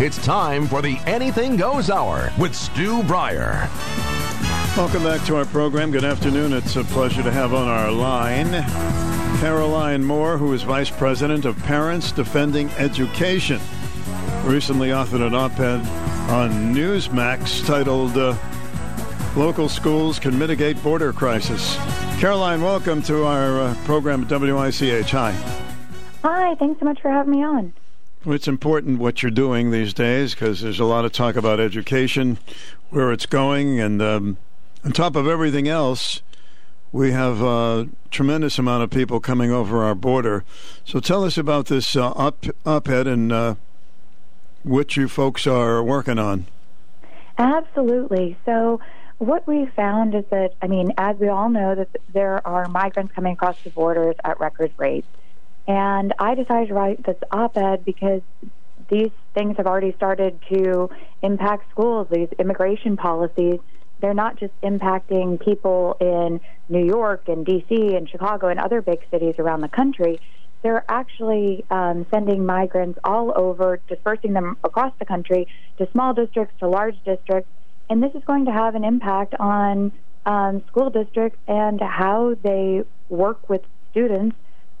It's time for the Anything Goes Hour with Stu Breyer. Welcome back to our program. Good afternoon. It's a pleasure to have on our line Caroline Moore, who is Vice President of Parents Defending Education. Recently authored an op ed on Newsmax titled uh, Local Schools Can Mitigate Border Crisis. Caroline, welcome to our uh, program at WICH. Hi. Hi, thanks so much for having me on. Well, it's important what you're doing these days because there's a lot of talk about education, where it's going, and um, on top of everything else, we have a tremendous amount of people coming over our border. So tell us about this uh, op- op-ed and uh, what you folks are working on. Absolutely. So what we found is that, I mean, as we all know, that there are migrants coming across the borders at record rates. And I decided to write this op-ed because these things have already started to impact schools, these immigration policies. They're not just impacting people in New York and D.C. and Chicago and other big cities around the country. They're actually um, sending migrants all over, dispersing them across the country to small districts, to large districts. And this is going to have an impact on um, school districts and how they work with students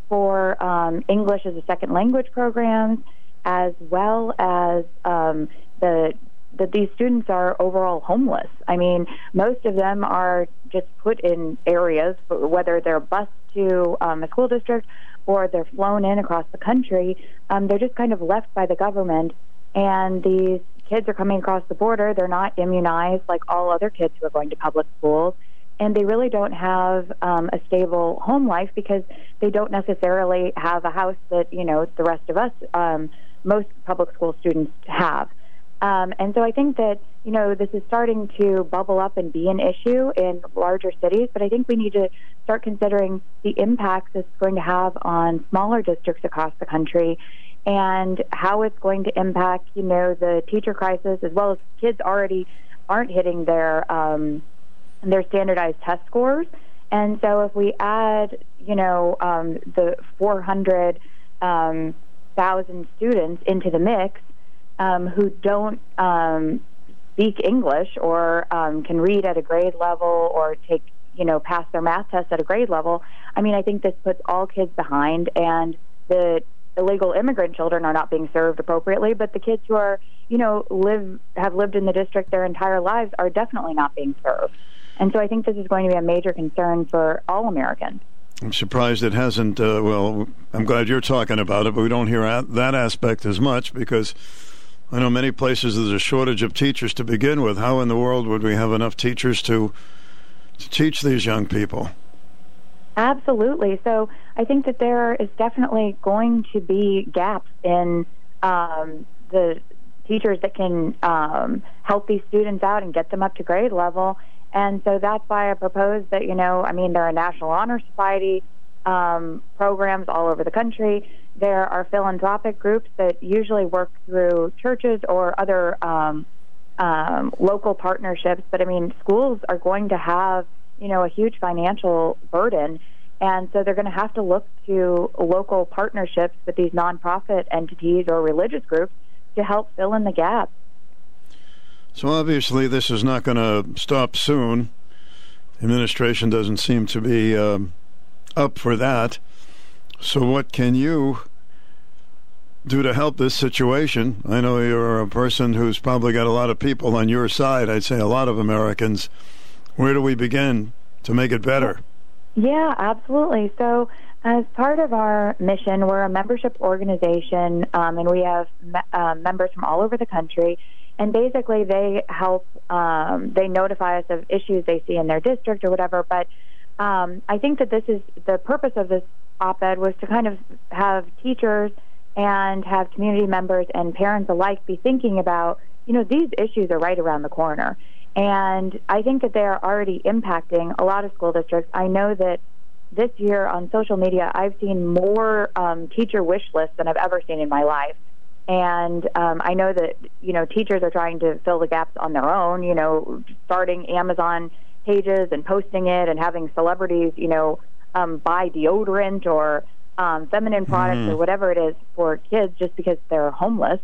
for um, English as a second language programs, as well as um, the that these students are overall homeless. I mean, most of them are just put in areas, whether they're bused to um, a school district or they're flown in across the country. Um, they're just kind of left by the government, and these kids are coming across the border. They're not immunized like all other kids who are going to public schools and they really don't have um, a stable home life because they don't necessarily have a house that you know the rest of us, um, most public school students have. Um, and so I think that you know this is starting to bubble up and be an issue in larger cities, but I think we need to start considering the impacts it's going to have on smaller districts across the country and how it's going to impact you know the teacher crisis as well as kids already aren't hitting their um, their standardized test scores. And so if we add, you know, um, the 400,000 um, students into the mix um, who don't um, speak English or um, can read at a grade level or take, you know, pass their math test at a grade level, I mean, I think this puts all kids behind and the illegal immigrant children are not being served appropriately, but the kids who are, you know, live have lived in the district their entire lives are definitely not being served. And so I think this is going to be a major concern for all Americans. I'm surprised it hasn't. Uh, well, I'm glad you're talking about it, but we don't hear that aspect as much because I know many places there's a shortage of teachers to begin with. How in the world would we have enough teachers to to teach these young people? Absolutely. So I think that there is definitely going to be gaps in um, the teachers that can um, help these students out and get them up to grade level. And so that's why I proposed that, you know, I mean, there are National Honor Society um, programs all over the country. There are philanthropic groups that usually work through churches or other um, um, local partnerships. But I mean, schools are going to have, you know, a huge financial burden. And so they're going to have to look to local partnerships with these nonprofit entities or religious groups to help fill in the gaps. So obviously, this is not going to stop soon. The administration doesn't seem to be um, up for that. So, what can you do to help this situation? I know you're a person who's probably got a lot of people on your side. I'd say a lot of Americans. Where do we begin to make it better? Yeah, absolutely. So, as part of our mission, we're a membership organization, um, and we have me- uh, members from all over the country and basically they help um, they notify us of issues they see in their district or whatever. But um, i think that this is the purpose of this op-ed was to kind of have teachers and have community members and parents alike be thinking about you know these issues are right around the corner. And i think that they are already impacting a lot of school districts. I know that this year on social media i've seen more um, teacher wish lists than i've ever seen in my life and um, I know that you know teachers are trying to fill the gaps on their own. You know, starting Amazon pages and posting it, and having celebrities, you know, um, buy deodorant or um, feminine products mm-hmm. or whatever it is for kids just because they're homeless.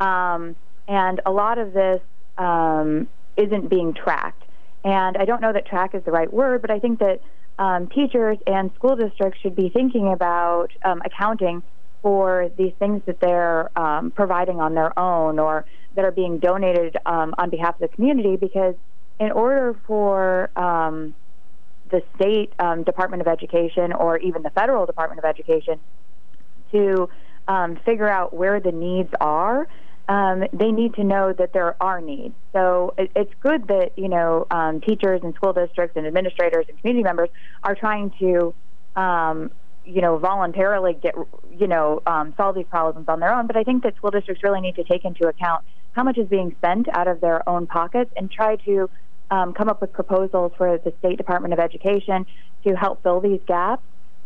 Um, and a lot of this um, isn't being tracked. And I don't know that track is the right word, but I think that um, teachers and school districts should be thinking about um, accounting for these things that they're um, providing on their own or that are being donated um, on behalf of the community because in order for um, the state um, Department of Education or even the federal Department of Education to um, figure out where the needs are, um, they need to know that there are needs. So it, it's good that you know um, teachers and school districts and administrators and community members are trying to um, you know voluntarily get you know um, solve these problems on their own. But I think that school districts really need to take into account how much is being spent out of their own pockets and try to um, come up with proposals for the State Department of Education to help fill these gaps,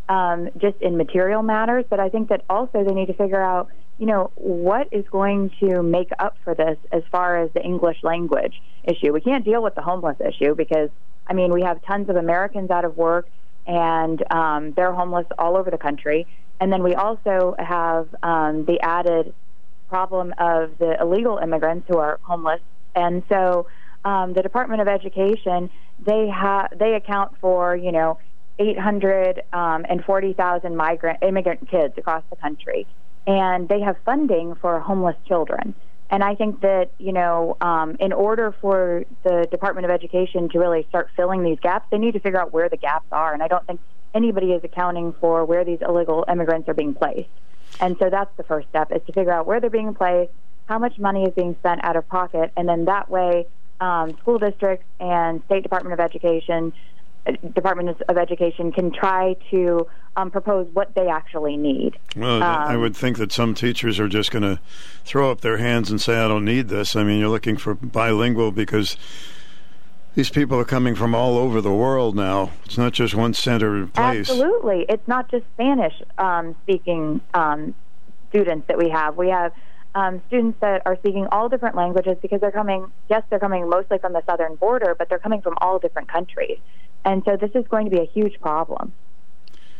um, just in material matters. But I think that also they need to figure out, you know, what is going to make up for this as far as the English language issue. We can't deal with the homeless issue because, I mean, we have tons of Americans out of work and um, they're homeless all over the country. And then we also have um, the added problem of the illegal immigrants who are homeless. And so um, the Department of Education, they have they account for you know 840,000 um, migrant immigrant kids across the country, and they have funding for homeless children. And I think that you know, um, in order for the Department of Education to really start filling these gaps, they need to figure out where the gaps are. And I don't think anybody is accounting for where these illegal immigrants are being placed. And so that's the first step: is to figure out where they're being placed, how much money is being spent out of pocket, and then that way um, school districts and state department of education departments of education can try to um, propose what they actually need. Well, um, I would think that some teachers are just going to throw up their hands and say, "I don't need this." I mean, you're looking for bilingual because these people are coming from all over the world now. It's not just one center place. Absolutely, it's not just Spanish um, speaking um, students that we have. We have um, students that are speaking all different languages because they're coming, yes, they're coming mostly from the southern border, but they're coming from all different countries. And so this is going to be a huge problem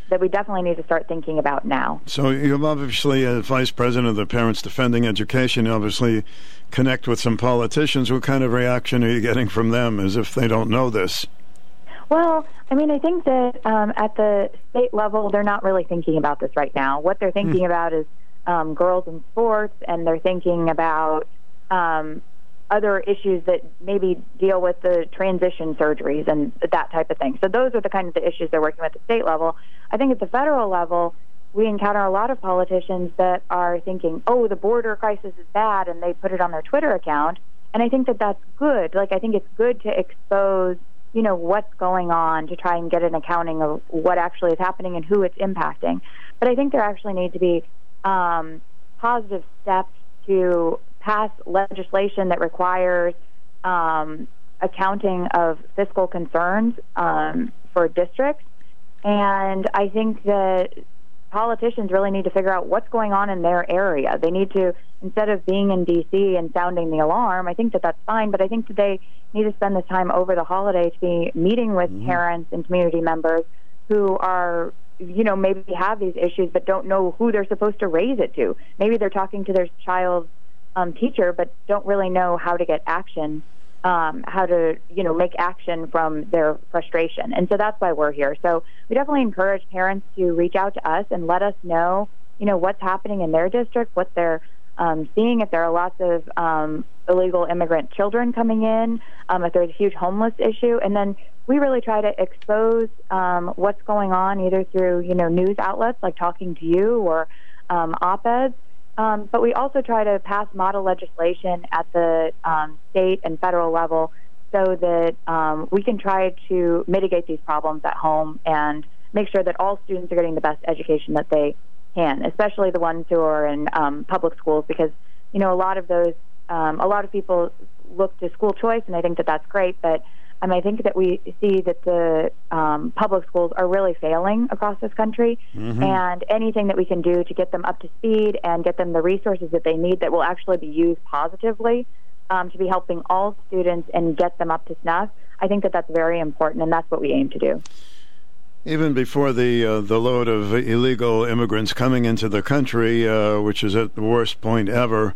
that we definitely need to start thinking about now. So you're obviously a vice president of the Parents Defending Education. You obviously connect with some politicians. What kind of reaction are you getting from them as if they don't know this? Well, I mean, I think that um, at the state level, they're not really thinking about this right now. What they're thinking hmm. about is um, girls in sports, and they're thinking about um, other issues that maybe deal with the transition surgeries and that type of thing. So those are the kind of the issues they're working with at the state level. I think at the federal level, we encounter a lot of politicians that are thinking, "Oh, the border crisis is bad," and they put it on their Twitter account. And I think that that's good. Like I think it's good to expose, you know, what's going on to try and get an accounting of what actually is happening and who it's impacting. But I think there actually need to be um, positive steps to pass legislation that requires um, accounting of fiscal concerns um, for districts. And I think that politicians really need to figure out what's going on in their area. They need to, instead of being in D.C. and sounding the alarm, I think that that's fine, but I think that they need to spend the time over the holiday to be meeting with mm-hmm. parents and community members who are you know, maybe have these issues but don't know who they're supposed to raise it to. Maybe they're talking to their child's um, teacher but don't really know how to get action, um, how to, you know, make action from their frustration. And so that's why we're here. So we definitely encourage parents to reach out to us and let us know, you know, what's happening in their district, what they're um, seeing, if there are lots of um, illegal immigrant children coming in, um, if there's a huge homeless issue, and then we really try to expose um, what's going on either through you know news outlets like talking to you or um, op-eds um, but we also try to pass model legislation at the um, state and federal level so that um, we can try to mitigate these problems at home and make sure that all students are getting the best education that they can, especially the ones who are in um, public schools, because you know a lot of those, um, a lot of people look to school choice, and I think that that's great, but and I think that we see that the um, public schools are really failing across this country. Mm-hmm. And anything that we can do to get them up to speed and get them the resources that they need that will actually be used positively um, to be helping all students and get them up to snuff, I think that that's very important, and that's what we aim to do. Even before the uh, the load of illegal immigrants coming into the country, uh, which is at the worst point ever,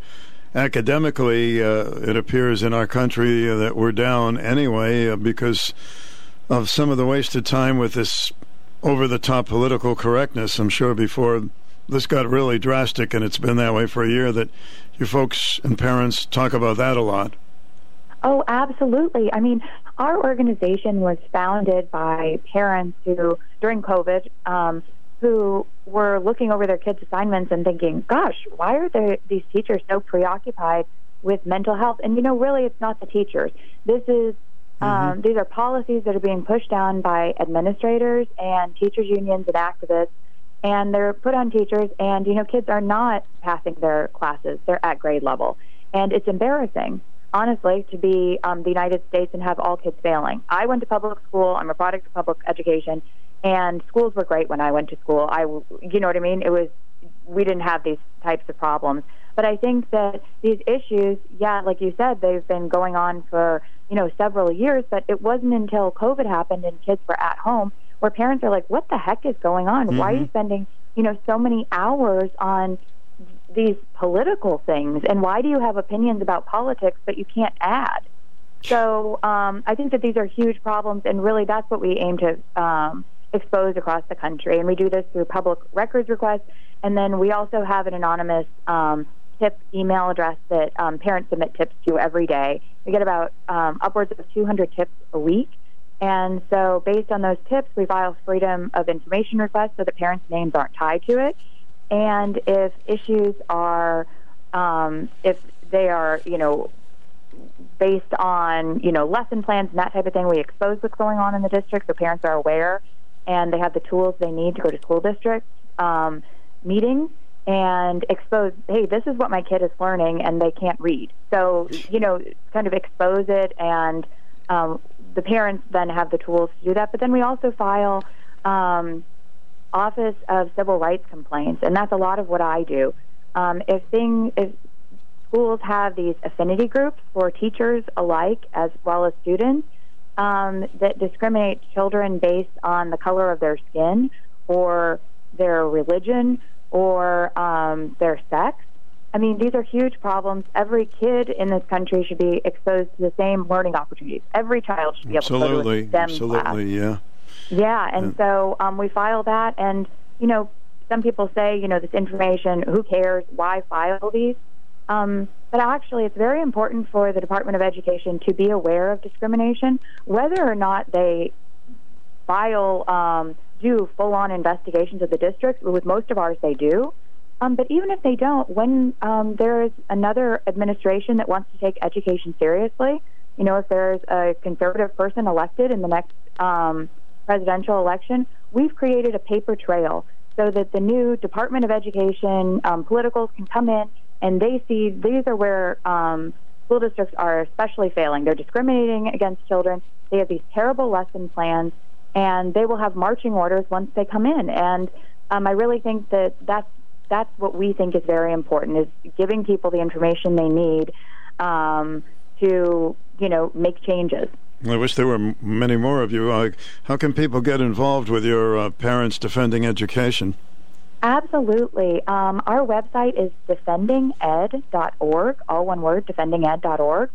academically, uh, it appears in our country that we're down anyway uh, because of some of the wasted time with this over the top political correctness. I'm sure before this got really drastic, and it's been that way for a year, that you folks and parents talk about that a lot. Oh, absolutely. I mean, our organization was founded by parents who, during COVID, um, who were looking over their kids' assignments and thinking, gosh, why are there, these teachers so preoccupied with mental health? And, you know, really, it's not the teachers. This is um, mm-hmm. these are policies that are being pushed down by administrators and teachers unions and activists, and they're put on teachers. And you know, kids are not passing their classes; they're at grade level, and it's embarrassing honestly, to be um, the United States and have all kids failing. I went to public school. I'm a product of public education, and schools were great when I went to school. I, you know what I mean? It was we didn't have these types of problems. But I think that these issues, yeah, like you said, they've been going on for you know several years. But it wasn't until COVID happened and kids were at home where parents are like, "What the heck is going on? Mm-hmm. Why are you mm-hmm. spending you know so many hours on these political things, and why do you have opinions about politics but you can't add? So um, I think that these are huge problems, and really that's what we aim to um, expose across the country. And we do this through public records requests, and then we also have an anonymous um, tip email address that um, parents submit tips to every day. We get about um, upwards of 200 tips a week. And so, based on those tips, we file freedom of information requests so that parents' names aren't tied to it. And if issues are, um, if they are, you know, based on, you know, lesson plans and that type of thing, we expose what's going on in the district so parents are aware and they have the tools they need to go to school district um, meetings and expose, hey, this is what my kid is learning and they can't read. So, you know, kind of expose it and um, the parents then have the tools to do that. But then we also file um, Office of Civil Rights complaints, and that's a lot of what I do. Um, if thing, if schools have these affinity groups for teachers alike as well as students um, that discriminate children based on the color of their skin or their religion or um, their sex. I mean, these are huge problems. Every kid in this country should be exposed to the same learning opportunities. Every child should be able absolutely, to go to a STEM absolutely, class. yeah. Yeah, and yeah. so um, we file that, and you know, some people say, you know, this information, who cares? Why file these? Um, but actually, it's very important for the Department of Education to be aware of discrimination, whether or not they file, um, do full-on investigations of the district. With most of ours, they do. Um, but even if they don't, when um, there is another administration that wants to take education seriously, you know, if there's a conservative person elected in the next um, presidential election, we've created a paper trail so that the new Department of Education um, politicals can come in and they see these are where um, school districts are especially failing. They're discriminating against children. They have these terrible lesson plans, and they will have marching orders once they come in. And um, I really think that that's that's what we think is very important: is giving people the information they need um, to you know make changes. I wish there were many more of you. Uh, how can people get involved with your uh, Parents Defending Education? Absolutely. Um, our website is defendinged.org, all one word, defendinged.org.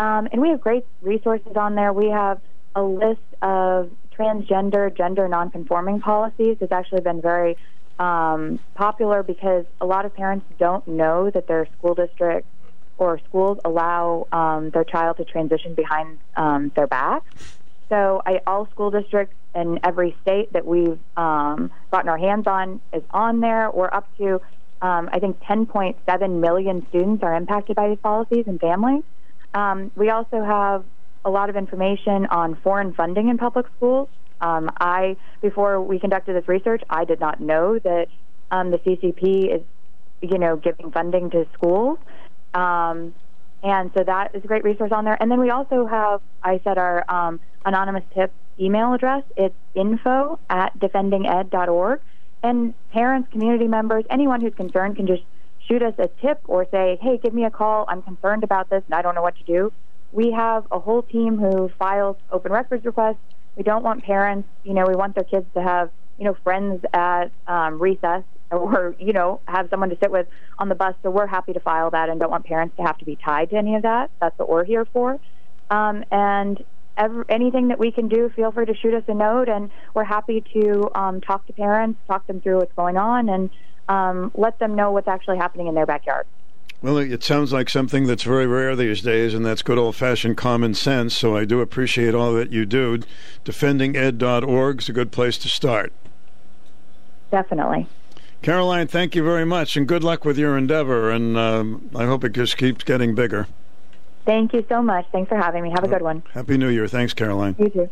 Um, and we have great resources on there. We have a list of transgender, gender nonconforming policies. It's actually been very um, popular because a lot of parents don't know that their school district or schools allow um, their child to transition behind um, their back. So I, all school districts in every state that we've um, gotten our hands on is on there. We're up to, um, I think, 10.7 million students are impacted by these policies and families. Um, we also have a lot of information on foreign funding in public schools. Um, I, before we conducted this research, I did not know that um, the CCP is, you know, giving funding to schools. Um, and so that is a great resource on there. And then we also have, I said, our um, anonymous tip email address. It's info at defendinged.org. And parents, community members, anyone who's concerned can just shoot us a tip or say, hey, give me a call. I'm concerned about this and I don't know what to do. We have a whole team who files open records requests. We don't want parents, you know, we want their kids to have you know, friends at um, recess or, you know, have someone to sit with on the bus. So we're happy to file that and don't want parents to have to be tied to any of that. That's what we're here for. Um, and every, anything that we can do, feel free to shoot us a note, and we're happy to um, talk to parents, talk them through what's going on, and um, let them know what's actually happening in their backyard. Well, it sounds like something that's very rare these days, and that's good old fashioned common sense. So I do appreciate all that you do. DefendingEd.org is a good place to start. Definitely. Caroline, thank you very much, and good luck with your endeavor. And um, I hope it just keeps getting bigger. Thank you so much. Thanks for having me. Have a good one. Happy New Year. Thanks, Caroline. You too.